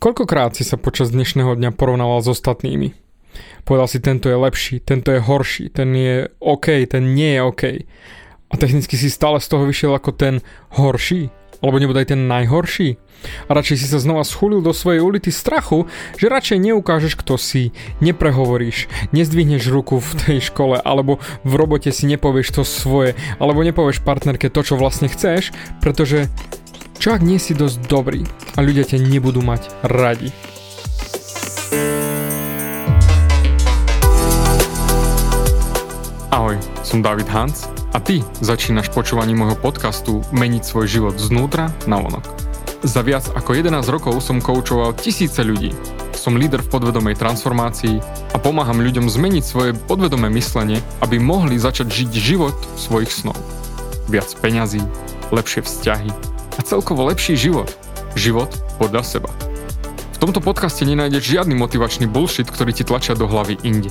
Koľkokrát si sa počas dnešného dňa porovnával s ostatnými? Povedal si, tento je lepší, tento je horší, ten je OK, ten nie je OK. A technicky si stále z toho vyšiel ako ten horší, alebo nebude aj ten najhorší. A radšej si sa znova schulil do svojej ulity strachu, že radšej neukážeš, kto si, neprehovoríš, nezdvihneš ruku v tej škole, alebo v robote si nepovieš to svoje, alebo nepovieš partnerke to, čo vlastne chceš, pretože čo ak nie si dosť dobrý a ľudia ťa nebudú mať radi? Ahoj, som David Hans a ty začínaš počúvaním môjho podcastu Meniť svoj život znútra na vonok. Za viac ako 11 rokov som koučoval tisíce ľudí. Som líder v podvedomej transformácii a pomáham ľuďom zmeniť svoje podvedomé myslenie, aby mohli začať žiť život svojich snov. Viac peňazí, lepšie vzťahy, a celkovo lepší život. Život podľa seba. V tomto podcaste nenájdeš žiadny motivačný bullshit, ktorý ti tlačia do hlavy inde.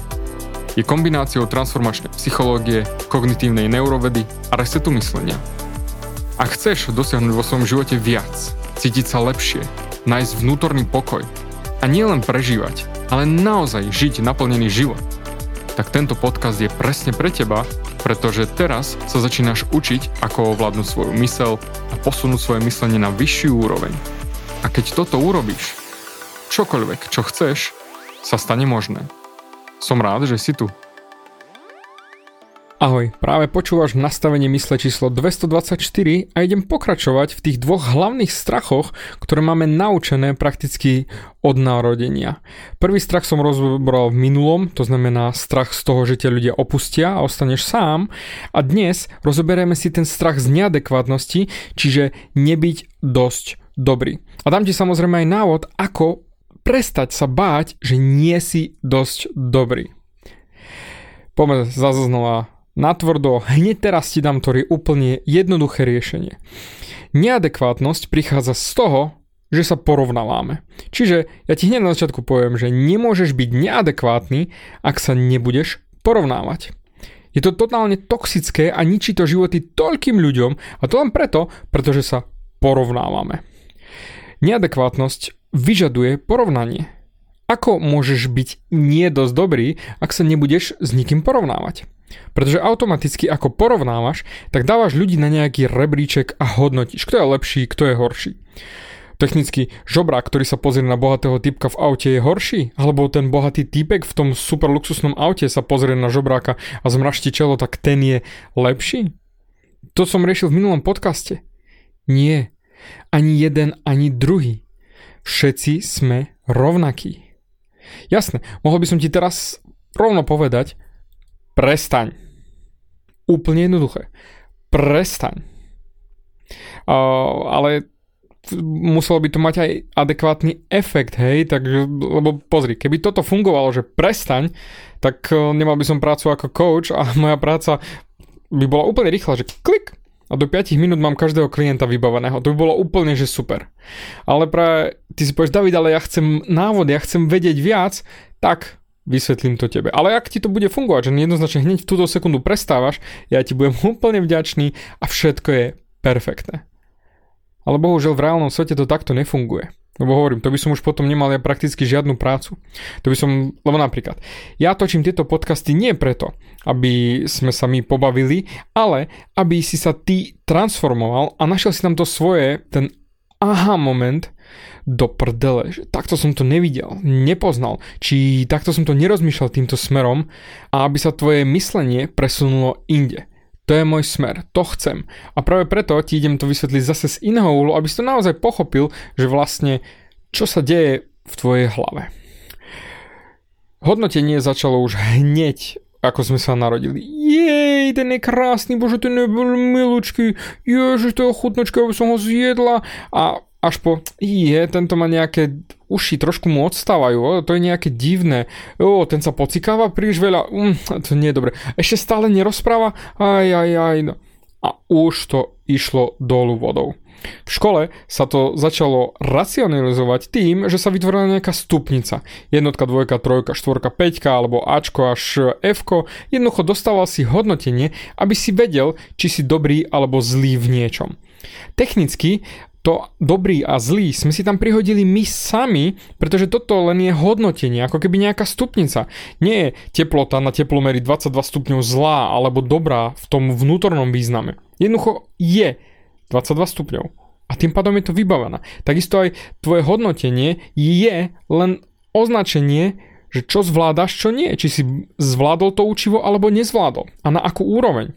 Je kombináciou transformačnej psychológie, kognitívnej neurovedy a resetu myslenia. Ak chceš dosiahnuť vo svojom živote viac, cítiť sa lepšie, nájsť vnútorný pokoj a nielen prežívať, ale naozaj žiť naplnený život, tak tento podcast je presne pre teba pretože teraz sa začínaš učiť, ako ovládnuť svoju mysel posunúť svoje myslenie na vyššiu úroveň. A keď toto urobíš, čokoľvek, čo chceš, sa stane možné. Som rád, že si tu. Ahoj, práve počúvaš nastavenie mysle číslo 224 a idem pokračovať v tých dvoch hlavných strachoch, ktoré máme naučené prakticky od narodenia. Prvý strach som rozbral v minulom, to znamená strach z toho, že ťa ľudia opustia a ostaneš sám. A dnes rozoberieme si ten strach z neadekvátnosti, čiže nebyť dosť dobrý. A dám ti samozrejme aj návod, ako prestať sa báť, že nie si dosť dobrý. Poďme zase natvrdo, hneď teraz ti dám to úplne jednoduché riešenie. Neadekvátnosť prichádza z toho, že sa porovnávame. Čiže ja ti hneď na začiatku poviem, že nemôžeš byť neadekvátny, ak sa nebudeš porovnávať. Je to totálne toxické a ničí to životy toľkým ľuďom a to len preto, pretože sa porovnávame. Neadekvátnosť vyžaduje porovnanie. Ako môžeš byť nie dosť dobrý, ak sa nebudeš s nikým porovnávať? Pretože automaticky ako porovnávaš, tak dávaš ľudí na nejaký rebríček a hodnotíš, kto je lepší, kto je horší. Technicky žobrák, ktorý sa pozrie na bohatého typka v aute je horší? Alebo ten bohatý typek v tom super luxusnom aute sa pozrie na žobráka a zmraští čelo, tak ten je lepší? To som riešil v minulom podcaste. Nie. Ani jeden, ani druhý. Všetci sme rovnakí. Jasné, mohol by som ti teraz rovno povedať, Prestaň. Úplne jednoduché. Prestaň. Uh, ale muselo by to mať aj adekvátny efekt, hej, takže, lebo pozri, keby toto fungovalo, že prestaň, tak uh, nemal by som prácu ako coach a moja práca by bola úplne rýchla, že klik a do 5 minút mám každého klienta vybaveného. To by bolo úplne, že super. Ale práve ty si povieš, David, ale ja chcem návod, ja chcem vedieť viac, tak vysvetlím to tebe. Ale ak ti to bude fungovať, že jednoznačne hneď v túto sekundu prestávaš, ja ti budem úplne vďačný a všetko je perfektné. Ale bohužiaľ v reálnom svete to takto nefunguje. Lebo hovorím, to by som už potom nemal ja prakticky žiadnu prácu. To by som, lebo napríklad, ja točím tieto podcasty nie preto, aby sme sa my pobavili, ale aby si sa ty transformoval a našiel si tam to svoje, ten aha moment, do prdele, že takto som to nevidel, nepoznal, či takto som to nerozmýšľal týmto smerom a aby sa tvoje myslenie presunulo inde. To je môj smer, to chcem. A práve preto ti idem to vysvetliť zase z iného úhlu, aby si to naozaj pochopil, že vlastne čo sa deje v tvojej hlave. Hodnotenie začalo už hneď ako sme sa narodili. Jej, ten je krásny, bože, ten je milučký, ježiš, to je chutnočka, aby som ho zjedla. A až po, je, tento má nejaké uši, trošku mu odstávajú, o, to je nejaké divné, o, ten sa pocikáva príliš veľa, um, to nie je dobre. Ešte stále nerozpráva, aj, aj, aj, no. A už to išlo dolu vodou. V škole sa to začalo racionalizovať tým, že sa vytvorila nejaká stupnica. Jednotka, dvojka, trojka, štvorka, peťka alebo Ačko až Fko. Jednoducho dostával si hodnotenie, aby si vedel, či si dobrý alebo zlý v niečom. Technicky to dobrý a zlý sme si tam prihodili my sami, pretože toto len je hodnotenie, ako keby nejaká stupnica. Nie je teplota na teplomery 22 stupňov zlá alebo dobrá v tom vnútornom význame. Jednoducho je 22 stupňov. A tým pádom je to vybavené. Takisto aj tvoje hodnotenie je len označenie, že čo zvládaš, čo nie. Či si zvládol to učivo alebo nezvládol. A na akú úroveň.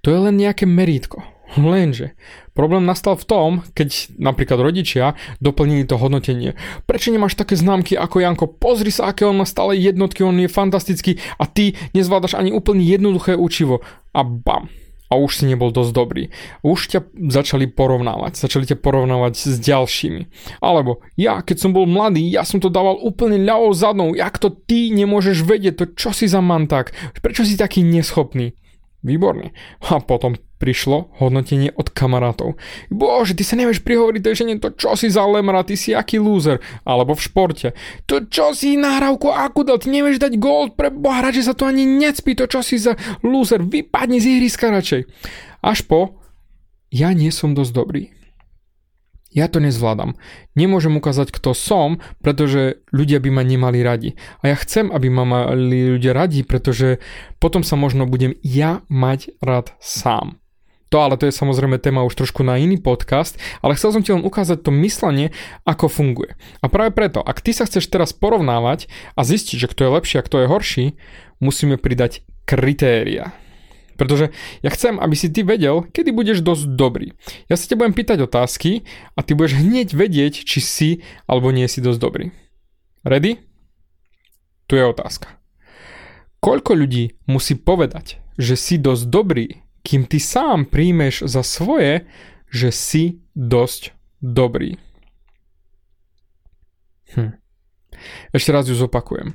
To je len nejaké merítko. Lenže problém nastal v tom, keď napríklad rodičia doplnili to hodnotenie. Prečo nemáš také známky ako Janko? Pozri sa, aké on má stále jednotky, on je fantastický a ty nezvládaš ani úplne jednoduché učivo. A bam, a už si nebol dosť dobrý. Už ťa začali porovnávať, začali ťa porovnávať s ďalšími. Alebo ja, keď som bol mladý, ja som to dával úplne ľavou zadnou, jak to ty nemôžeš vedieť, to čo si za manták, prečo si taký neschopný. Výborne. A potom prišlo hodnotenie od kamarátov. Bože, ty sa nevieš prihovoriť tej žene, to čo si za lemra, ty si aký loser. Alebo v športe. To čo si nahrávku akú dal, ty nevieš dať gold pre boha, radšej sa to ani necpí, to čo si za loser, vypadni z ihriska radšej. Až po, ja nie som dosť dobrý. Ja to nezvládam. Nemôžem ukázať, kto som, pretože ľudia by ma nemali radi. A ja chcem, aby ma mali ľudia radi, pretože potom sa možno budem ja mať rád sám. To ale to je samozrejme téma už trošku na iný podcast, ale chcel som ti len ukázať to myslenie, ako funguje. A práve preto, ak ty sa chceš teraz porovnávať a zistiť, že kto je lepší a kto je horší, musíme pridať kritéria. Pretože ja chcem, aby si ty vedel, kedy budeš dosť dobrý. Ja sa te budem pýtať otázky a ty budeš hneď vedieť, či si alebo nie si dosť dobrý. Ready? Tu je otázka. Koľko ľudí musí povedať, že si dosť dobrý, kým ty sám príjmeš za svoje, že si dosť dobrý? Hm. Ešte raz ju zopakujem.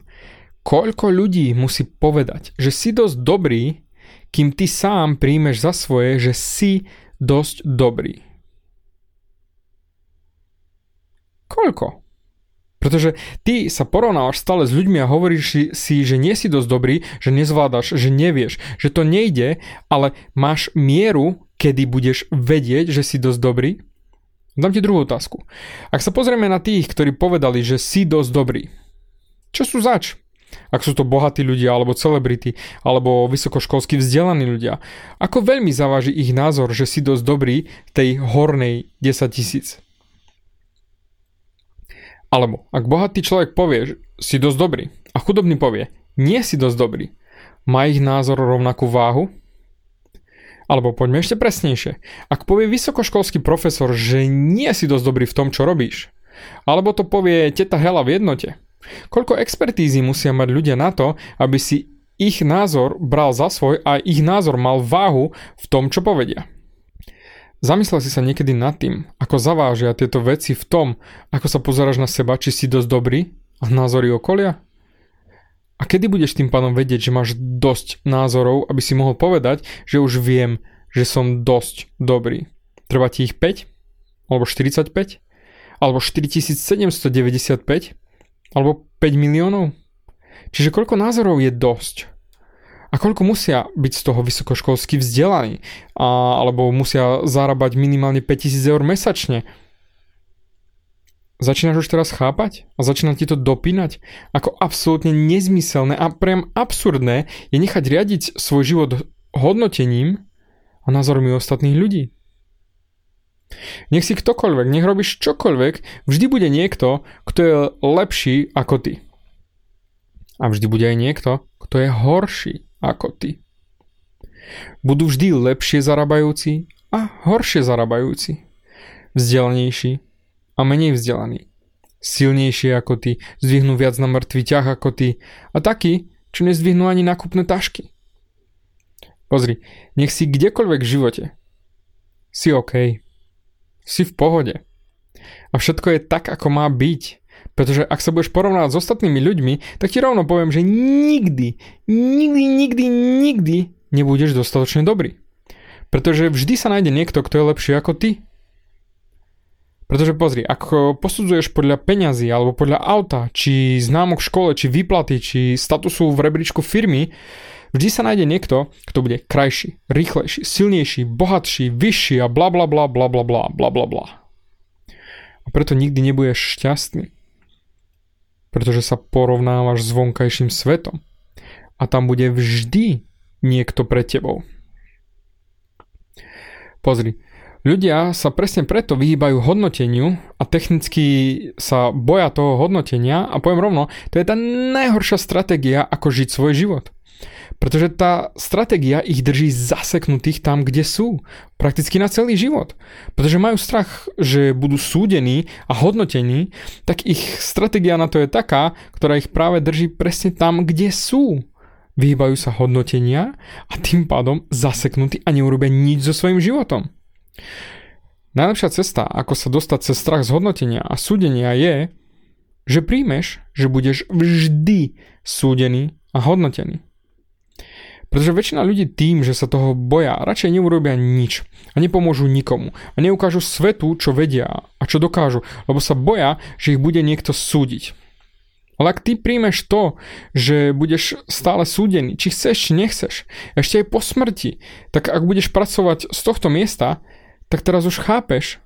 Koľko ľudí musí povedať, že si dosť dobrý, kým ty sám príjmeš za svoje, že si dosť dobrý. Koľko? Pretože ty sa porovnávaš stále s ľuďmi a hovoríš si, že nie si dosť dobrý, že nezvládaš, že nevieš, že to nejde, ale máš mieru, kedy budeš vedieť, že si dosť dobrý? Dám ti druhú otázku. Ak sa pozrieme na tých, ktorí povedali, že si dosť dobrý, čo sú zač? ak sú to bohatí ľudia, alebo celebrity, alebo vysokoškolsky vzdelaní ľudia. Ako veľmi zaváži ich názor, že si dosť dobrý tej hornej 10 tisíc. Alebo ak bohatý človek povie, že si dosť dobrý a chudobný povie, nie si dosť dobrý, má ich názor rovnakú váhu? Alebo poďme ešte presnejšie. Ak povie vysokoškolský profesor, že nie si dosť dobrý v tom, čo robíš, alebo to povie teta Hela v jednote, Koľko expertízy musia mať ľudia na to, aby si ich názor bral za svoj a ich názor mal váhu v tom, čo povedia. Zamyslel si sa niekedy nad tým, ako zavážia tieto veci v tom, ako sa pozeráš na seba, či si dosť dobrý a názory okolia? A kedy budeš tým pádom vedieť, že máš dosť názorov, aby si mohol povedať, že už viem, že som dosť dobrý? Treba ti ich 5? Alebo 45? Alebo 4795? Alebo 5 miliónov? Čiže koľko názorov je dosť? A koľko musia byť z toho vysokoškolsky vzdelaní? A, alebo musia zarábať minimálne 5000 eur mesačne? Začínaš už teraz chápať? A začína ti to dopínať? Ako absolútne nezmyselné a priam absurdné je nechať riadiť svoj život hodnotením a názormi ostatných ľudí. Nech si ktokoľvek, nech robíš čokoľvek, vždy bude niekto, kto je lepší ako ty. A vždy bude aj niekto, kto je horší ako ty. Budú vždy lepšie zarábajúci a horšie zarábajúci. Vzdelanejší a menej vzdelaní. Silnejšie ako ty, zdvihnú viac na mŕtvý ťah ako ty a takí, čo nezdvihnú ani nakupné tašky. Pozri, nech si kdekoľvek v živote. Si OK si v pohode. A všetko je tak, ako má byť. Pretože ak sa budeš porovnávať s ostatnými ľuďmi, tak ti rovno poviem, že nikdy, nikdy, nikdy, nikdy nebudeš dostatočne dobrý. Pretože vždy sa nájde niekto, kto je lepší ako ty. Pretože pozri, ak posudzuješ podľa peňazí alebo podľa auta, či známok v škole, či výplaty, či statusu v rebríčku firmy, Vždy sa nájde niekto, kto bude krajší, rýchlejší, silnejší, bohatší, vyšší a bla bla bla bla bla bla bla bla. A preto nikdy nebudeš šťastný. Pretože sa porovnávaš s vonkajším svetom. A tam bude vždy niekto pred tebou. Pozri, Ľudia sa presne preto vyhýbajú hodnoteniu a technicky sa boja toho hodnotenia a poviem rovno, to je tá najhoršia stratégia, ako žiť svoj život. Pretože tá stratégia ich drží zaseknutých tam, kde sú. Prakticky na celý život. Pretože majú strach, že budú súdení a hodnotení, tak ich stratégia na to je taká, ktorá ich práve drží presne tam, kde sú. Vyhýbajú sa hodnotenia a tým pádom zaseknutí a neurobia nič so svojím životom. Najlepšia cesta, ako sa dostať cez strach z hodnotenia a súdenia je, že príjmeš, že budeš vždy súdený a hodnotený. Pretože väčšina ľudí tým, že sa toho boja, radšej neurobia nič a nepomôžu nikomu a neukážu svetu, čo vedia a čo dokážu, lebo sa boja, že ich bude niekto súdiť. Ale ak ty príjmeš to, že budeš stále súdený, či chceš, či nechceš, ešte aj po smrti, tak ak budeš pracovať z tohto miesta, tak teraz už chápeš,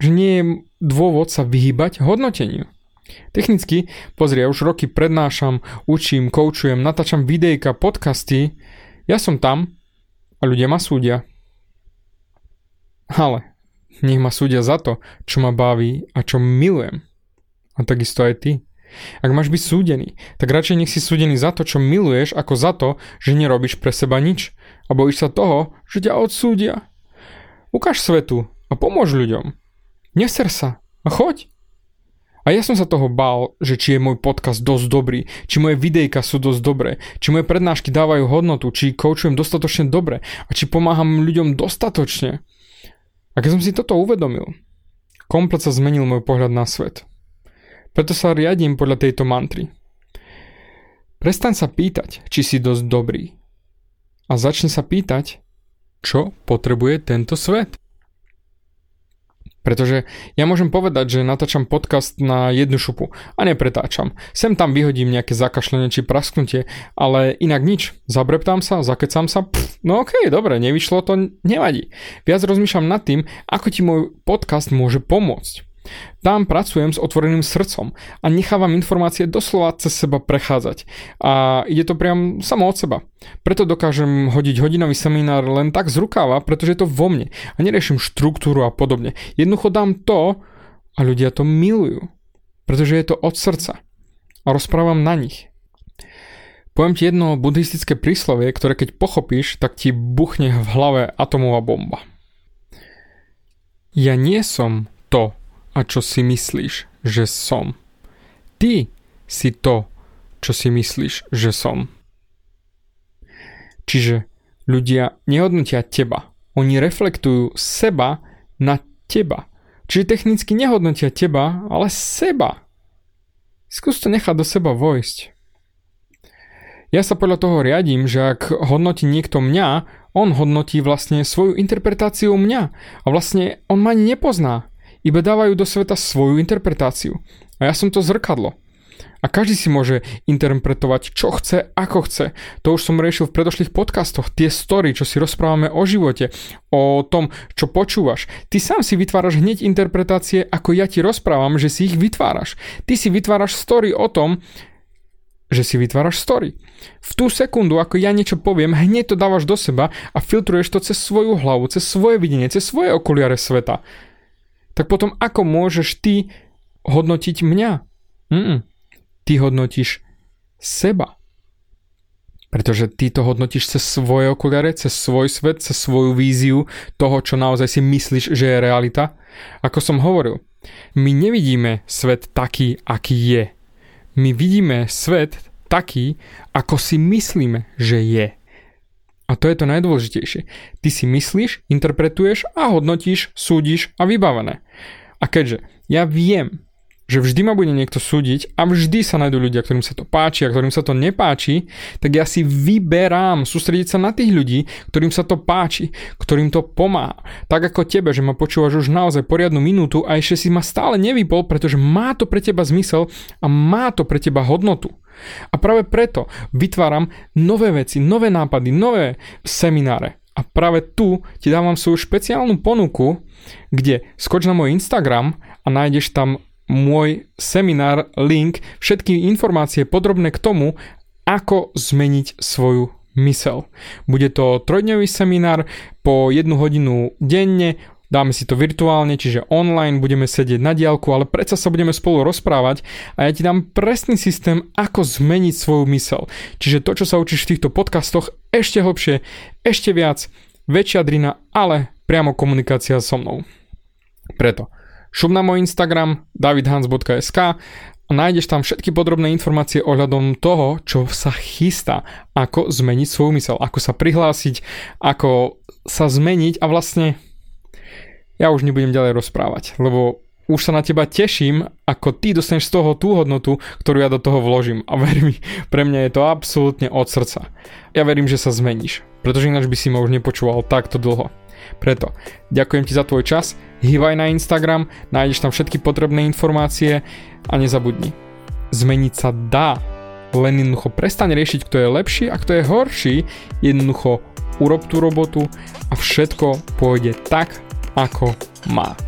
že nie je dôvod sa vyhýbať hodnoteniu. Technicky, pozri, ja už roky prednášam, učím, koučujem, natáčam videjka, podcasty, ja som tam a ľudia ma súdia. Ale nech ma súdia za to, čo ma baví a čo milujem. A takisto aj ty. Ak máš byť súdený, tak radšej nech si súdený za to, čo miluješ, ako za to, že nerobíš pre seba nič a bojíš sa toho, že ťa odsúdia. Ukáž svetu a pomôž ľuďom. Neser sa a choď. A ja som sa toho bál, že či je môj podcast dosť dobrý, či moje videjka sú dosť dobré, či moje prednášky dávajú hodnotu, či koučujem dostatočne dobre a či pomáham ľuďom dostatočne. A keď som si toto uvedomil, komplet sa zmenil môj pohľad na svet. Preto sa riadím podľa tejto mantry. Prestaň sa pýtať, či si dosť dobrý. A začni sa pýtať, čo potrebuje tento svet. Pretože ja môžem povedať, že natáčam podcast na jednu šupu a nepretáčam. Sem tam vyhodím nejaké zakašlenie či prasknutie, ale inak nič. Zabreptám sa, zakecam sa, pff, no okej, okay, dobre, nevyšlo to, nevadí. Viac rozmýšľam nad tým, ako ti môj podcast môže pomôcť. Tam pracujem s otvoreným srdcom a nechávam informácie doslova cez seba prechádzať. A ide to priam samo od seba. Preto dokážem hodiť hodinový seminár len tak z rukáva, pretože je to vo mne a neriešim štruktúru a podobne. Jednoducho dám to a ľudia to milujú. Pretože je to od srdca. A rozprávam na nich. Poviem ti jedno buddhistické príslovie, ktoré keď pochopíš, tak ti buchne v hlave atomová bomba. Ja nie som to, a čo si myslíš, že som. Ty si to, čo si myslíš, že som. Čiže ľudia nehodnotia teba. Oni reflektujú seba na teba. Čiže technicky nehodnotia teba, ale seba. Skús to nechať do seba vojsť. Ja sa podľa toho riadím, že ak hodnotí niekto mňa, on hodnotí vlastne svoju interpretáciu mňa. A vlastne on ma ani nepozná iba dávajú do sveta svoju interpretáciu. A ja som to zrkadlo. A každý si môže interpretovať, čo chce, ako chce. To už som riešil v predošlých podcastoch. Tie story, čo si rozprávame o živote, o tom, čo počúvaš. Ty sám si vytváraš hneď interpretácie, ako ja ti rozprávam, že si ich vytváraš. Ty si vytváraš story o tom, že si vytváraš story. V tú sekundu, ako ja niečo poviem, hneď to dávaš do seba a filtruješ to cez svoju hlavu, cez svoje videnie, cez svoje okuliare sveta tak potom ako môžeš ty hodnotiť mňa? Mm, ty hodnotíš seba. Pretože ty to hodnotíš cez svoje okuliare, cez svoj svet, cez svoju víziu toho, čo naozaj si myslíš, že je realita. Ako som hovoril, my nevidíme svet taký, aký je. My vidíme svet taký, ako si myslíme, že je. A to je to najdôležitejšie. Ty si myslíš, interpretuješ a hodnotíš, súdiš a vybavené. A keďže ja viem, že vždy ma bude niekto súdiť a vždy sa nájdú ľudia, ktorým sa to páči a ktorým sa to nepáči, tak ja si vyberám sústrediť sa na tých ľudí, ktorým sa to páči, ktorým to pomáha. Tak ako tebe, že ma počúvaš už naozaj poriadnu minútu a ešte si ma stále nevypol, pretože má to pre teba zmysel a má to pre teba hodnotu. A práve preto vytváram nové veci, nové nápady, nové semináre. A práve tu ti dávam svoju špeciálnu ponuku, kde skoč na môj Instagram a nájdeš tam môj seminár, link, všetky informácie podrobné k tomu, ako zmeniť svoju mysel. Bude to trojdňový seminár po jednu hodinu denne, dáme si to virtuálne, čiže online, budeme sedieť na diálku, ale predsa sa budeme spolu rozprávať a ja ti dám presný systém, ako zmeniť svoju mysel. Čiže to, čo sa učíš v týchto podcastoch, ešte hlbšie, ešte viac, väčšia drina, ale priamo komunikácia so mnou. Preto šup na môj Instagram davidhans.sk a nájdeš tam všetky podrobné informácie ohľadom toho, čo sa chystá, ako zmeniť svoju mysel, ako sa prihlásiť, ako sa zmeniť a vlastne ja už nebudem ďalej rozprávať, lebo už sa na teba teším, ako ty dostaneš z toho tú hodnotu, ktorú ja do toho vložím. A ver mi, pre mňa je to absolútne od srdca. Ja verím, že sa zmeníš, pretože ináč by si ma už nepočúval takto dlho. Preto ďakujem ti za tvoj čas, hývaj na Instagram, nájdeš tam všetky potrebné informácie a nezabudni. Zmeniť sa dá, len jednoducho prestaň riešiť, kto je lepší a kto je horší, jednoducho urob tú robotu a všetko pôjde tak, ako má.